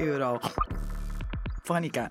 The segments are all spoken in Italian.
Eurofonica.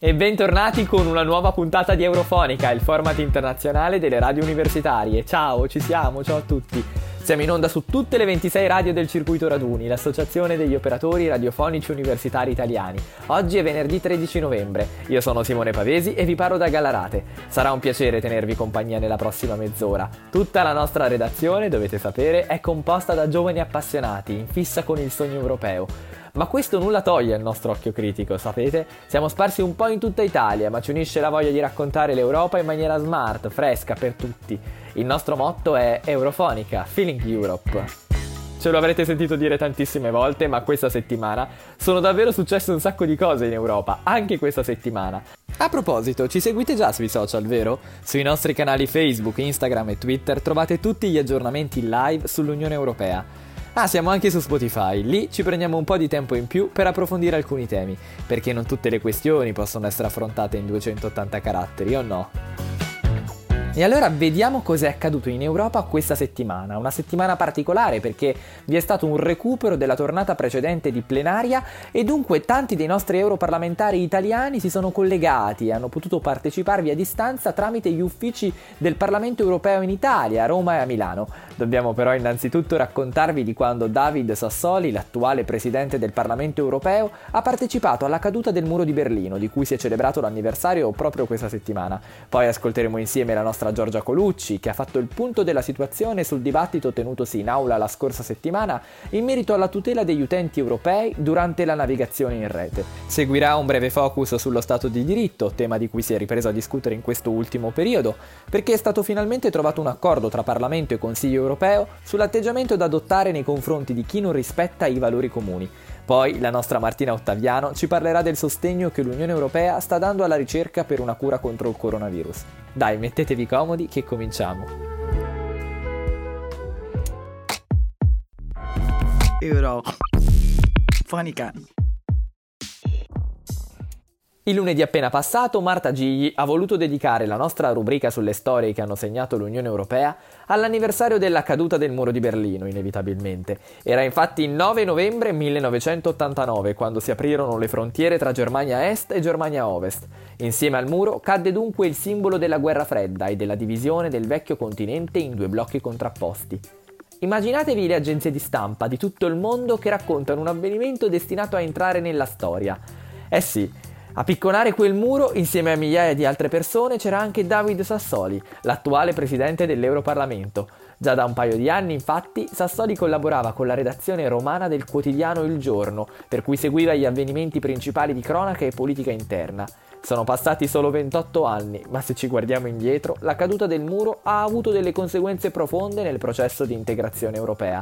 E bentornati con una nuova puntata di Eurofonica, il format internazionale delle radio universitarie. Ciao, ci siamo, ciao a tutti. Siamo in onda su tutte le 26 radio del circuito Raduni, l'associazione degli operatori radiofonici universitari italiani. Oggi è venerdì 13 novembre. Io sono Simone Pavesi e vi parlo da Gallarate. Sarà un piacere tenervi compagnia nella prossima mezz'ora. Tutta la nostra redazione, dovete sapere, è composta da giovani appassionati, in fissa con il sogno europeo. Ma questo nulla toglie al nostro occhio critico, sapete? Siamo sparsi un po' in tutta Italia, ma ci unisce la voglia di raccontare l'Europa in maniera smart, fresca per tutti. Il nostro motto è Eurofonica, Feeling Europe. Ce lo avrete sentito dire tantissime volte, ma questa settimana sono davvero successe un sacco di cose in Europa, anche questa settimana. A proposito, ci seguite già sui social, vero? Sui nostri canali Facebook, Instagram e Twitter trovate tutti gli aggiornamenti live sull'Unione Europea. Ah, siamo anche su Spotify, lì ci prendiamo un po' di tempo in più per approfondire alcuni temi, perché non tutte le questioni possono essere affrontate in 280 caratteri, o no? E allora vediamo cos'è accaduto in Europa questa settimana, una settimana particolare perché vi è stato un recupero della tornata precedente di plenaria e dunque tanti dei nostri europarlamentari italiani si sono collegati e hanno potuto parteciparvi a distanza tramite gli uffici del Parlamento europeo in Italia, a Roma e a Milano. Dobbiamo però innanzitutto raccontarvi di quando David Sassoli, l'attuale presidente del Parlamento europeo, ha partecipato alla caduta del muro di Berlino, di cui si è celebrato l'anniversario proprio questa settimana. Poi ascolteremo insieme la nostra Giorgia Colucci, che ha fatto il punto della situazione sul dibattito tenutosi in aula la scorsa settimana in merito alla tutela degli utenti europei durante la navigazione in rete. Seguirà un breve focus sullo Stato di diritto, tema di cui si è ripreso a discutere in questo ultimo periodo, perché è stato finalmente trovato un accordo tra Parlamento e Consiglio europeo sull'atteggiamento da adottare nei confronti di chi non rispetta i valori comuni. Poi la nostra Martina Ottaviano ci parlerà del sostegno che l'Unione Europea sta dando alla ricerca per una cura contro il coronavirus. Dai, mettetevi comodi che cominciamo. Euro. Fonica. Il lunedì appena passato Marta Gigli ha voluto dedicare la nostra rubrica sulle storie che hanno segnato l'Unione Europea all'anniversario della caduta del muro di Berlino, inevitabilmente. Era infatti il 9 novembre 1989 quando si aprirono le frontiere tra Germania Est e Germania Ovest. Insieme al muro cadde dunque il simbolo della guerra fredda e della divisione del vecchio continente in due blocchi contrapposti. Immaginatevi le agenzie di stampa di tutto il mondo che raccontano un avvenimento destinato a entrare nella storia. Eh sì, a picconare quel muro, insieme a migliaia di altre persone, c'era anche David Sassoli, l'attuale presidente dell'Europarlamento. Già da un paio di anni, infatti, Sassoli collaborava con la redazione romana del quotidiano Il Giorno, per cui seguiva gli avvenimenti principali di cronaca e politica interna. Sono passati solo 28 anni, ma se ci guardiamo indietro, la caduta del muro ha avuto delle conseguenze profonde nel processo di integrazione europea.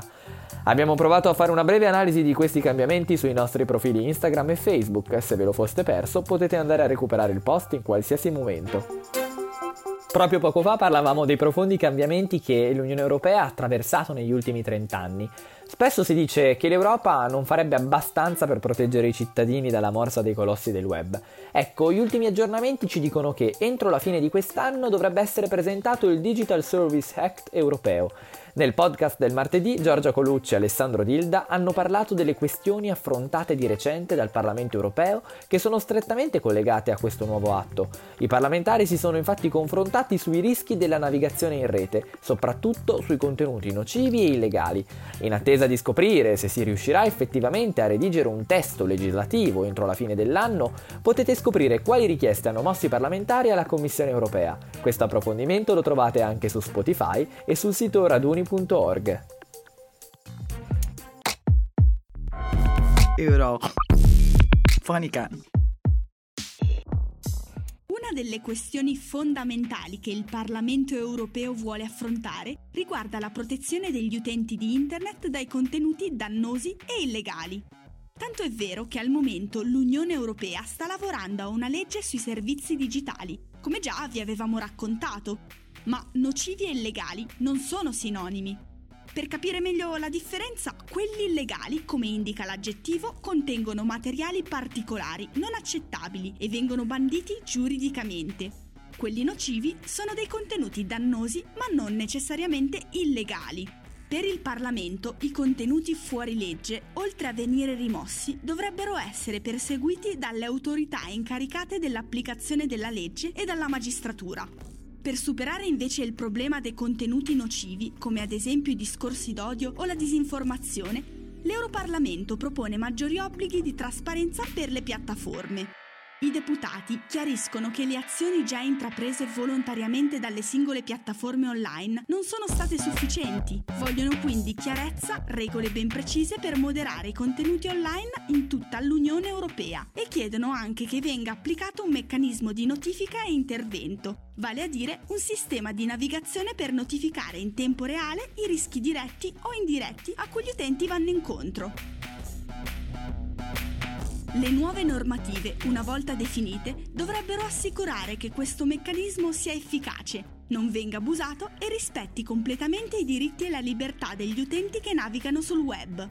Abbiamo provato a fare una breve analisi di questi cambiamenti sui nostri profili Instagram e Facebook se ve lo foste perso potete andare a recuperare il post in qualsiasi momento. Proprio poco fa parlavamo dei profondi cambiamenti che l'Unione Europea ha attraversato negli ultimi 30 anni. Spesso si dice che l'Europa non farebbe abbastanza per proteggere i cittadini dalla morsa dei colossi del web. Ecco, gli ultimi aggiornamenti ci dicono che entro la fine di quest'anno dovrebbe essere presentato il Digital Service Act europeo nel podcast del martedì Giorgia Colucci e Alessandro Dilda hanno parlato delle questioni affrontate di recente dal Parlamento europeo che sono strettamente collegate a questo nuovo atto. I parlamentari si sono infatti confrontati sui rischi della navigazione in rete, soprattutto sui contenuti nocivi e illegali, in attesa di scoprire se si riuscirà effettivamente a redigere un testo legislativo entro la fine dell'anno, potete scoprire quali richieste hanno mosso i parlamentari alla Commissione europea. Questo approfondimento lo trovate anche su Spotify e sul sito raduni raduni.org. Euro. Una delle questioni fondamentali che il Parlamento europeo vuole affrontare riguarda la protezione degli utenti di Internet dai contenuti dannosi e illegali. Tanto è vero che al momento l'Unione Europea sta lavorando a una legge sui servizi digitali, come già vi avevamo raccontato, ma nocivi e illegali non sono sinonimi. Per capire meglio la differenza, quelli illegali, come indica l'aggettivo, contengono materiali particolari non accettabili e vengono banditi giuridicamente. Quelli nocivi sono dei contenuti dannosi ma non necessariamente illegali. Per il Parlamento i contenuti fuori legge, oltre a venire rimossi, dovrebbero essere perseguiti dalle autorità incaricate dell'applicazione della legge e dalla magistratura. Per superare invece il problema dei contenuti nocivi, come ad esempio i discorsi d'odio o la disinformazione, l'Europarlamento propone maggiori obblighi di trasparenza per le piattaforme. I deputati chiariscono che le azioni già intraprese volontariamente dalle singole piattaforme online non sono state sufficienti. Vogliono quindi chiarezza, regole ben precise per moderare i contenuti online in tutta l'Unione Europea e chiedono anche che venga applicato un meccanismo di notifica e intervento, vale a dire un sistema di navigazione per notificare in tempo reale i rischi diretti o indiretti a cui gli utenti vanno incontro. Le nuove normative, una volta definite, dovrebbero assicurare che questo meccanismo sia efficace, non venga abusato e rispetti completamente i diritti e la libertà degli utenti che navigano sul web.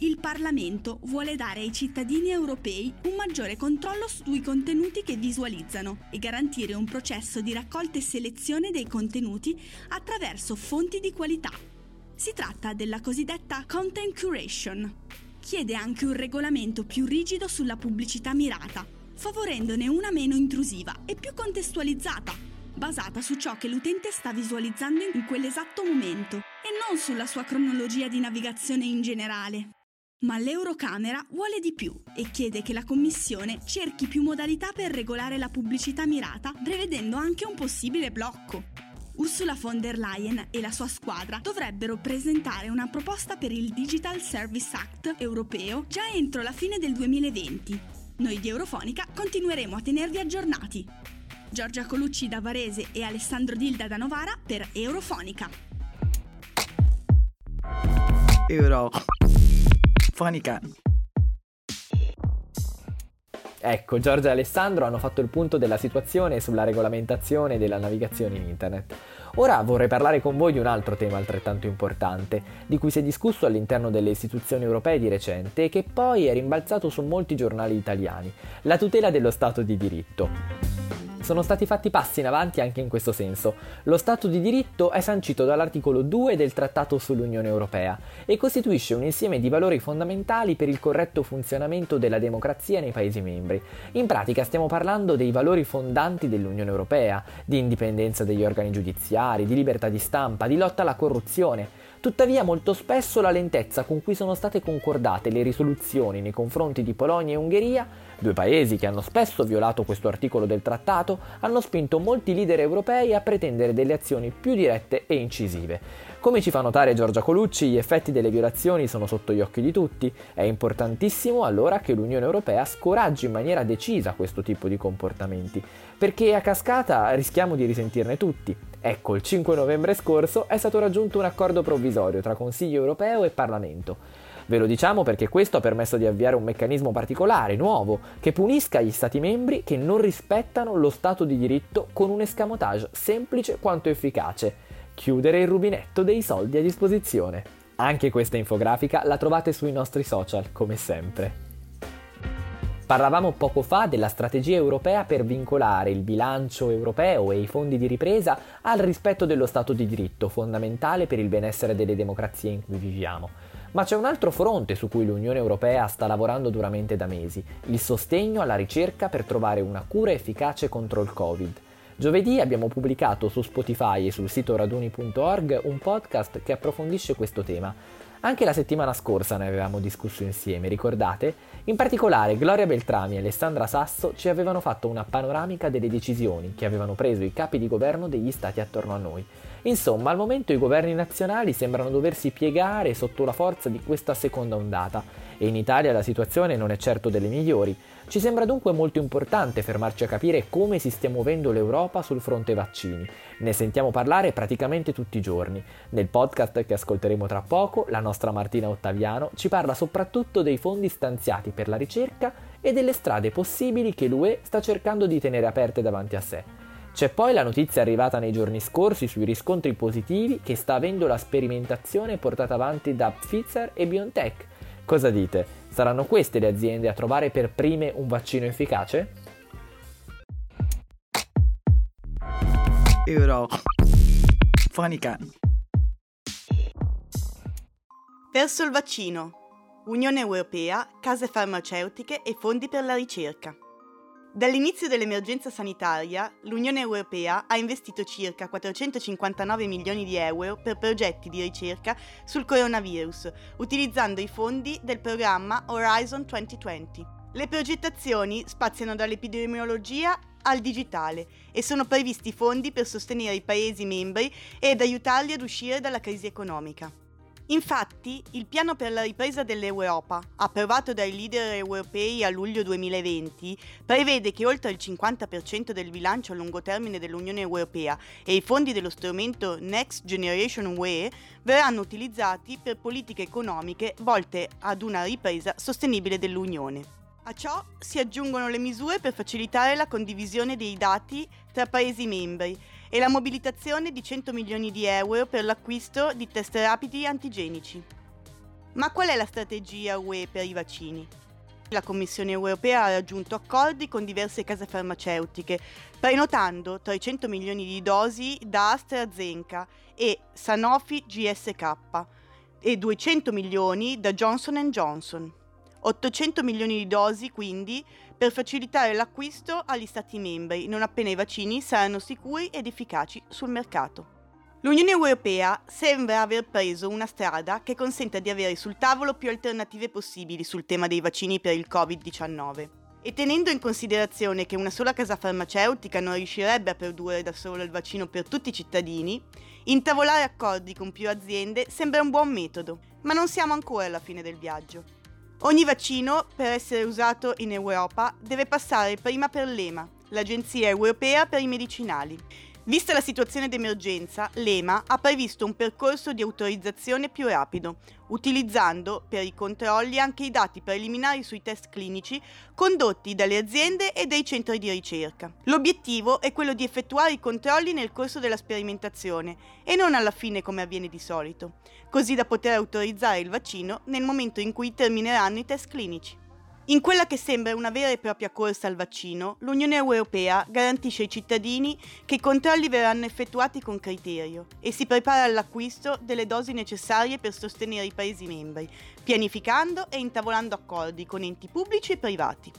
Il Parlamento vuole dare ai cittadini europei un maggiore controllo sui contenuti che visualizzano e garantire un processo di raccolta e selezione dei contenuti attraverso fonti di qualità. Si tratta della cosiddetta content curation, chiede anche un regolamento più rigido sulla pubblicità mirata, favorendone una meno intrusiva e più contestualizzata, basata su ciò che l'utente sta visualizzando in quell'esatto momento e non sulla sua cronologia di navigazione in generale. Ma l'Eurocamera vuole di più e chiede che la Commissione cerchi più modalità per regolare la pubblicità mirata, prevedendo anche un possibile blocco. Ursula von der Leyen e la sua squadra dovrebbero presentare una proposta per il Digital Service Act europeo già entro la fine del 2020. Noi di Eurofonica continueremo a tenervi aggiornati. Giorgia Colucci da Varese e Alessandro Dilda da Novara per Eurofonica. Eurofonica. Ecco, Giorgia e Alessandro hanno fatto il punto della situazione sulla regolamentazione della navigazione in internet. Ora vorrei parlare con voi di un altro tema altrettanto importante, di cui si è discusso all'interno delle istituzioni europee di recente e che poi è rimbalzato su molti giornali italiani, la tutela dello Stato di diritto. Sono stati fatti passi in avanti anche in questo senso. Lo Stato di diritto è sancito dall'articolo 2 del Trattato sull'Unione Europea e costituisce un insieme di valori fondamentali per il corretto funzionamento della democrazia nei Paesi membri. In pratica stiamo parlando dei valori fondanti dell'Unione Europea, di indipendenza degli organi giudiziari, di libertà di stampa, di lotta alla corruzione. Tuttavia molto spesso la lentezza con cui sono state concordate le risoluzioni nei confronti di Polonia e Ungheria Due paesi che hanno spesso violato questo articolo del trattato hanno spinto molti leader europei a pretendere delle azioni più dirette e incisive. Come ci fa notare Giorgia Colucci, gli effetti delle violazioni sono sotto gli occhi di tutti. È importantissimo allora che l'Unione Europea scoraggi in maniera decisa questo tipo di comportamenti, perché a cascata rischiamo di risentirne tutti. Ecco, il 5 novembre scorso è stato raggiunto un accordo provvisorio tra Consiglio europeo e Parlamento. Ve lo diciamo perché questo ha permesso di avviare un meccanismo particolare, nuovo, che punisca gli Stati membri che non rispettano lo Stato di diritto con un escamotage semplice quanto efficace. Chiudere il rubinetto dei soldi a disposizione. Anche questa infografica la trovate sui nostri social, come sempre. Parlavamo poco fa della strategia europea per vincolare il bilancio europeo e i fondi di ripresa al rispetto dello Stato di diritto, fondamentale per il benessere delle democrazie in cui viviamo. Ma c'è un altro fronte su cui l'Unione Europea sta lavorando duramente da mesi, il sostegno alla ricerca per trovare una cura efficace contro il Covid. Giovedì abbiamo pubblicato su Spotify e sul sito raduni.org un podcast che approfondisce questo tema. Anche la settimana scorsa ne avevamo discusso insieme, ricordate? In particolare Gloria Beltrami e Alessandra Sasso ci avevano fatto una panoramica delle decisioni che avevano preso i capi di governo degli stati attorno a noi. Insomma, al momento i governi nazionali sembrano doversi piegare sotto la forza di questa seconda ondata e in Italia la situazione non è certo delle migliori. Ci sembra dunque molto importante fermarci a capire come si stia muovendo l'Europa sul fronte vaccini. Ne sentiamo parlare praticamente tutti i giorni. Nel podcast che ascolteremo tra poco, la nostra Martina Ottaviano ci parla soprattutto dei fondi stanziati per la ricerca e delle strade possibili che l'UE sta cercando di tenere aperte davanti a sé. C'è poi la notizia arrivata nei giorni scorsi sui riscontri positivi che sta avendo la sperimentazione portata avanti da Pfizer e BioNTech. Cosa dite? Saranno queste le aziende a trovare per prime un vaccino efficace? Euro. Fonica. Verso il vaccino. Unione Europea, case farmaceutiche e fondi per la ricerca. Dall'inizio dell'emergenza sanitaria, l'Unione Europea ha investito circa 459 milioni di euro per progetti di ricerca sul coronavirus, utilizzando i fondi del programma Horizon 2020. Le progettazioni spaziano dall'epidemiologia al digitale e sono previsti fondi per sostenere i Paesi membri ed aiutarli ad uscire dalla crisi economica. Infatti, il piano per la ripresa dell'Europa, approvato dai leader europei a luglio 2020, prevede che oltre il 50% del bilancio a lungo termine dell'Unione Europea e i fondi dello strumento Next Generation UE verranno utilizzati per politiche economiche volte ad una ripresa sostenibile dell'Unione. A ciò si aggiungono le misure per facilitare la condivisione dei dati tra Paesi membri e la mobilitazione di 100 milioni di euro per l'acquisto di test rapidi antigenici. Ma qual è la strategia UE per i vaccini? La Commissione europea ha raggiunto accordi con diverse case farmaceutiche, prenotando 300 milioni di dosi da AstraZeneca e Sanofi GSK e 200 milioni da Johnson Johnson. 800 milioni di dosi quindi per facilitare l'acquisto agli Stati membri non appena i vaccini saranno sicuri ed efficaci sul mercato. L'Unione Europea sembra aver preso una strada che consente di avere sul tavolo più alternative possibili sul tema dei vaccini per il Covid-19. E tenendo in considerazione che una sola casa farmaceutica non riuscirebbe a produrre da sola il vaccino per tutti i cittadini, intavolare accordi con più aziende sembra un buon metodo, ma non siamo ancora alla fine del viaggio. Ogni vaccino, per essere usato in Europa, deve passare prima per l'EMA, l'Agenzia Europea per i Medicinali. Vista la situazione d'emergenza, l'EMA ha previsto un percorso di autorizzazione più rapido, utilizzando per i controlli anche i dati preliminari sui test clinici condotti dalle aziende e dai centri di ricerca. L'obiettivo è quello di effettuare i controlli nel corso della sperimentazione e non alla fine come avviene di solito, così da poter autorizzare il vaccino nel momento in cui termineranno i test clinici. In quella che sembra una vera e propria corsa al vaccino, l'Unione Europea garantisce ai cittadini che i controlli verranno effettuati con criterio e si prepara all'acquisto delle dosi necessarie per sostenere i Paesi membri, pianificando e intavolando accordi con enti pubblici e privati.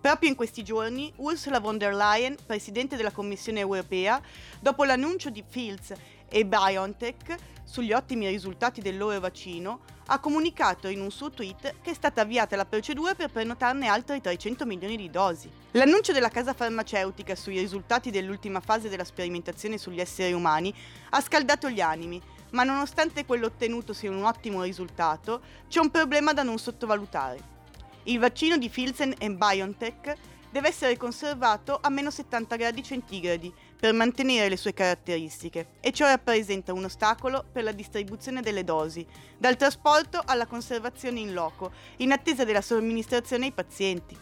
Proprio in questi giorni Ursula von der Leyen, Presidente della Commissione europea, dopo l'annuncio di Fields e BioNTech sugli ottimi risultati del loro vaccino, ha comunicato in un suo tweet che è stata avviata la procedura per prenotarne altri 300 milioni di dosi. L'annuncio della casa farmaceutica sui risultati dell'ultima fase della sperimentazione sugli esseri umani ha scaldato gli animi, ma nonostante quello ottenuto sia un ottimo risultato, c'è un problema da non sottovalutare. Il vaccino di Filsen e BioNTech deve essere conservato a meno 70 gradi centigradi per mantenere le sue caratteristiche e ciò rappresenta un ostacolo per la distribuzione delle dosi, dal trasporto alla conservazione in loco, in attesa della somministrazione ai pazienti.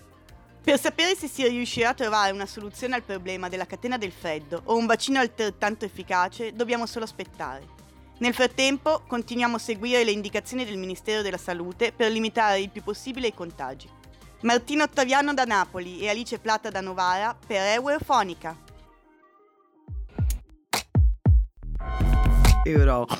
Per sapere se si riuscirà a trovare una soluzione al problema della catena del freddo o un vaccino altrettanto efficace, dobbiamo solo aspettare. Nel frattempo continuiamo a seguire le indicazioni del Ministero della Salute per limitare il più possibile i contagi. Martino Ottaviano da Napoli e Alice Plata da Novara per Eurofonica. Eurofonica.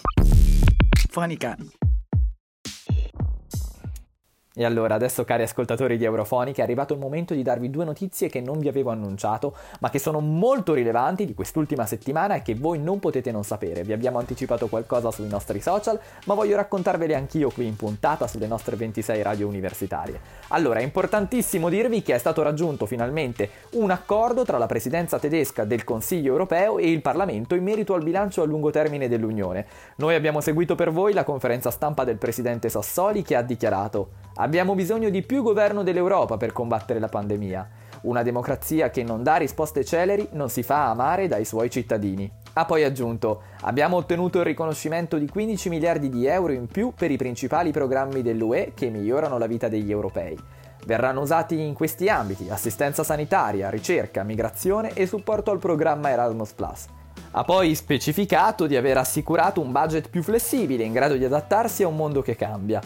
E allora, adesso cari ascoltatori di Eurofonica, è arrivato il momento di darvi due notizie che non vi avevo annunciato, ma che sono molto rilevanti di quest'ultima settimana e che voi non potete non sapere. Vi abbiamo anticipato qualcosa sui nostri social, ma voglio raccontarveli anch'io qui in puntata sulle nostre 26 radio universitarie. Allora, è importantissimo dirvi che è stato raggiunto finalmente un accordo tra la presidenza tedesca del Consiglio europeo e il Parlamento in merito al bilancio a lungo termine dell'Unione. Noi abbiamo seguito per voi la conferenza stampa del presidente Sassoli che ha dichiarato Abbiamo bisogno di più governo dell'Europa per combattere la pandemia. Una democrazia che non dà risposte celeri non si fa amare dai suoi cittadini. Ha poi aggiunto, abbiamo ottenuto il riconoscimento di 15 miliardi di euro in più per i principali programmi dell'UE che migliorano la vita degli europei. Verranno usati in questi ambiti assistenza sanitaria, ricerca, migrazione e supporto al programma Erasmus ⁇ ha poi specificato di aver assicurato un budget più flessibile in grado di adattarsi a un mondo che cambia.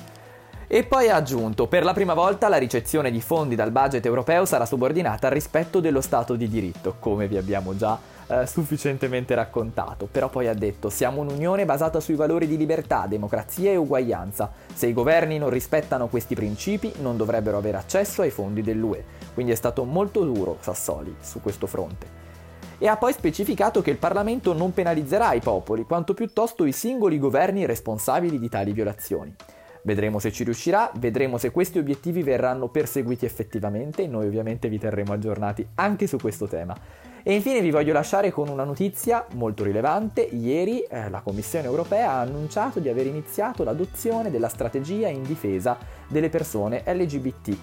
E poi ha aggiunto, per la prima volta la ricezione di fondi dal budget europeo sarà subordinata al rispetto dello Stato di diritto, come vi abbiamo già eh, sufficientemente raccontato, però poi ha detto siamo un'unione basata sui valori di libertà, democrazia e uguaglianza. Se i governi non rispettano questi principi non dovrebbero avere accesso ai fondi dell'UE. Quindi è stato molto duro Sassoli su questo fronte. E ha poi specificato che il Parlamento non penalizzerà i popoli, quanto piuttosto i singoli governi responsabili di tali violazioni. Vedremo se ci riuscirà, vedremo se questi obiettivi verranno perseguiti effettivamente, noi ovviamente vi terremo aggiornati anche su questo tema. E infine vi voglio lasciare con una notizia molto rilevante. Ieri eh, la Commissione europea ha annunciato di aver iniziato l'adozione della strategia in difesa delle persone LGBT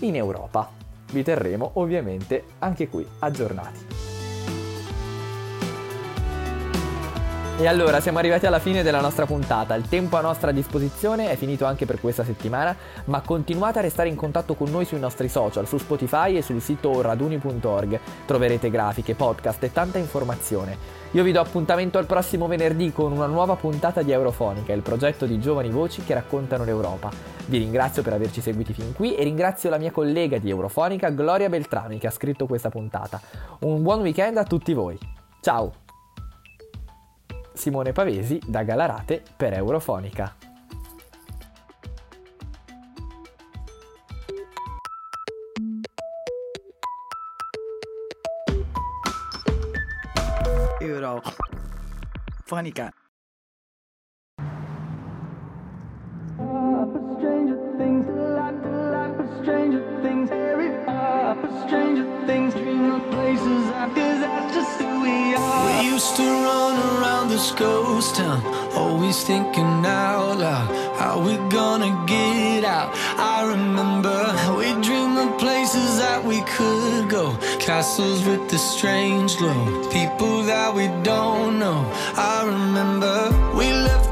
in Europa. Vi terremo ovviamente anche qui aggiornati. E allora siamo arrivati alla fine della nostra puntata, il tempo a nostra disposizione è finito anche per questa settimana, ma continuate a restare in contatto con noi sui nostri social, su Spotify e sul sito raduni.org, troverete grafiche, podcast e tanta informazione. Io vi do appuntamento al prossimo venerdì con una nuova puntata di Eurofonica, il progetto di giovani voci che raccontano l'Europa. Vi ringrazio per averci seguiti fin qui e ringrazio la mia collega di Eurofonica, Gloria Beltrami, che ha scritto questa puntata. Un buon weekend a tutti voi. Ciao! Simone Pavesi da Galarate per Eurofonica. Eurofonica. Stranger things, we used to run around this ghost town, always thinking out loud, how we gonna get out. I remember we dreamed of places that we could go, castles with the strange glow, people that we don't know. I remember we left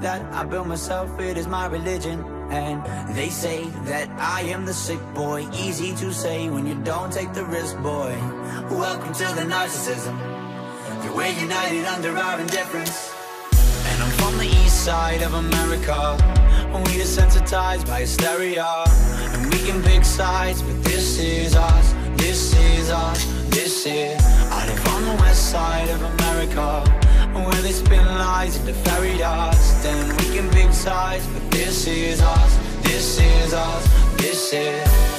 that I built myself, it is my religion. And they say that I am the sick boy. Easy to say when you don't take the risk, boy. Welcome to the narcissism. We're united under our indifference. And I'm from the east side of America. We desensitized by hysteria. And we can pick sides, but this is us. This is us. This is. I live on the west side of America. Where they spin lies into fairy dust. And we can big size, but this is us. This is us. This is.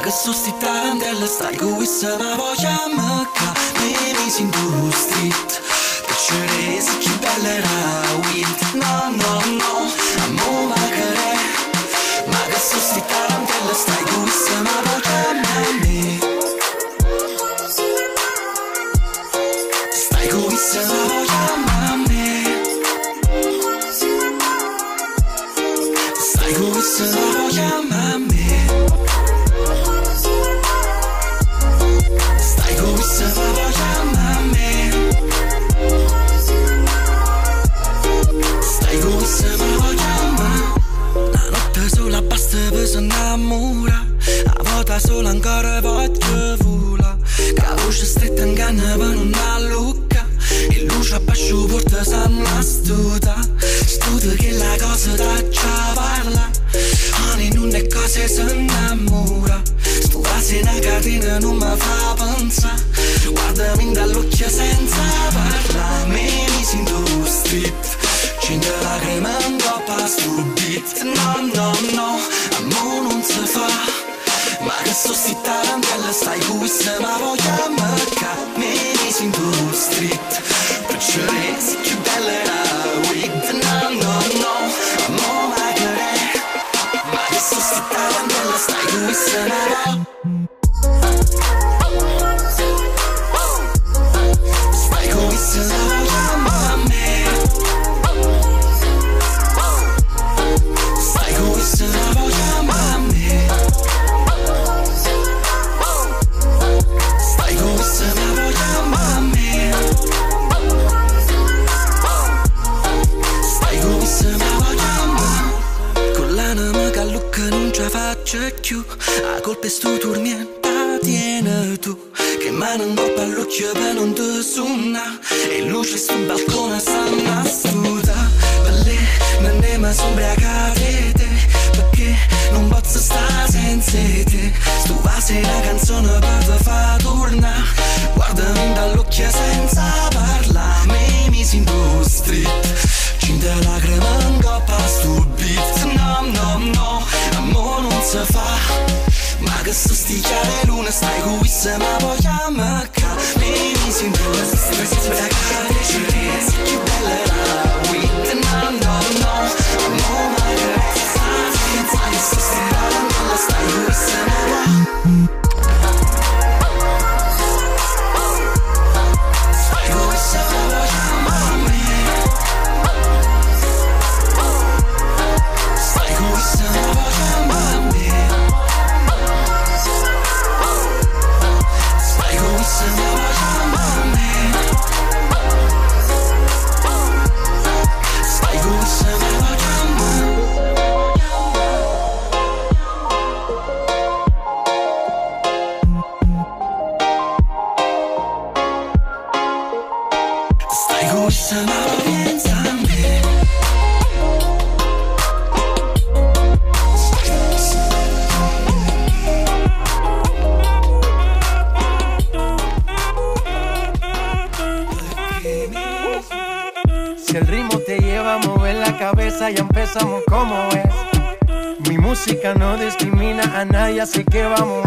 Ma che so sti tarantelle stai con questa ma voglia mecca Mi misi in tuo street Che ci resi più bella era wild No, no, no, amo ma che re Ma che so sti sola ancora voglio vola. Che la voce stretta in canna per non allucca E luce a basso porta sanna stuta Stuta che la cosa da già parla. Ani non è cose si innamora Sto quasi una catena non mi fa pensare più A colpe stu turmienta tiene tu. Che mano in coppa all'occhio per non te suona E luce stu balcone stanno a studa Per lì non ne ma sombriacate Perché non posso stare senza te? Stu vasi una canzone per te fa tornare Guardami dall'occhio senza parlare Me mi sento street Cinte lacrime in coppa stu beat No, no, no, amore non si fa. Ma che sto sticchiare luna stai con wisse ma vogliamo ca. Mi mi sento street Sbracare ci resti più bella la weed No, no, no, amore ma che sta senza che sto sticchiare stai con wisse ma vogliamo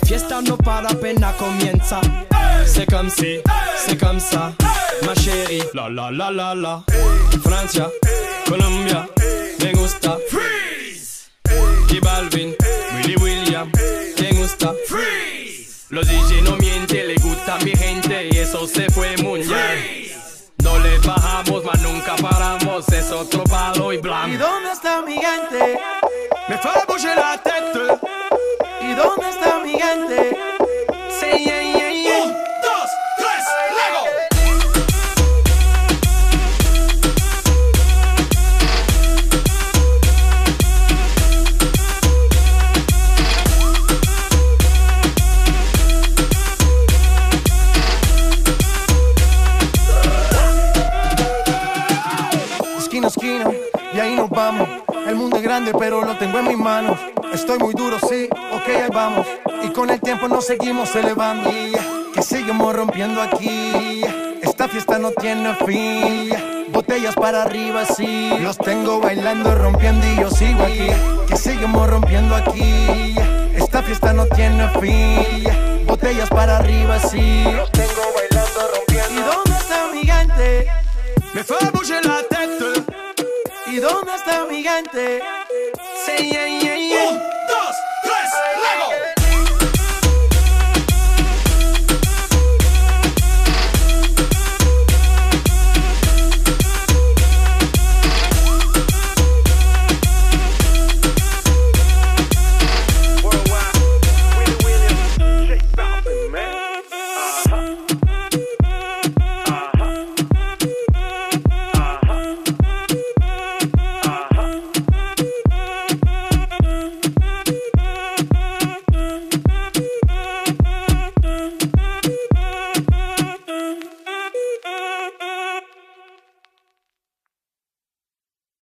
La fiesta no para apenas comienza. C'est comme si, c'est comme ça, ma chérie. La la la la la. Francia, Colombia, me gusta. Freeze. Y Balvin, Willy William, me gusta. Freeze. Los DJ no mienten, le gusta a mi gente y eso se fue muy bien. No le bajamos, mas nunca paramos, es otro palo y ¿Y blanco. dónde está mi gente? Me fait bouger la tête. ¿Y dónde está mi yeah, yeah, yeah. Un, dos, tres, Lego. Esquina, y ahí nos vamos. El mundo es grande, pero lo tengo en mis manos. Estoy muy duro, sí, ok, ahí vamos. Con el tiempo nos seguimos elevando. Que seguimos rompiendo aquí. Esta fiesta no tiene fin. Botellas para arriba, sí. Los tengo bailando, rompiendo y yo sigo aquí. Que seguimos rompiendo aquí. Esta fiesta no tiene fin. Botellas para arriba, sí. Los tengo bailando, rompiendo. ¿Y dónde está mi gente? Me fait bouger la tête. ¿Y dónde está mi gente? Say yeah,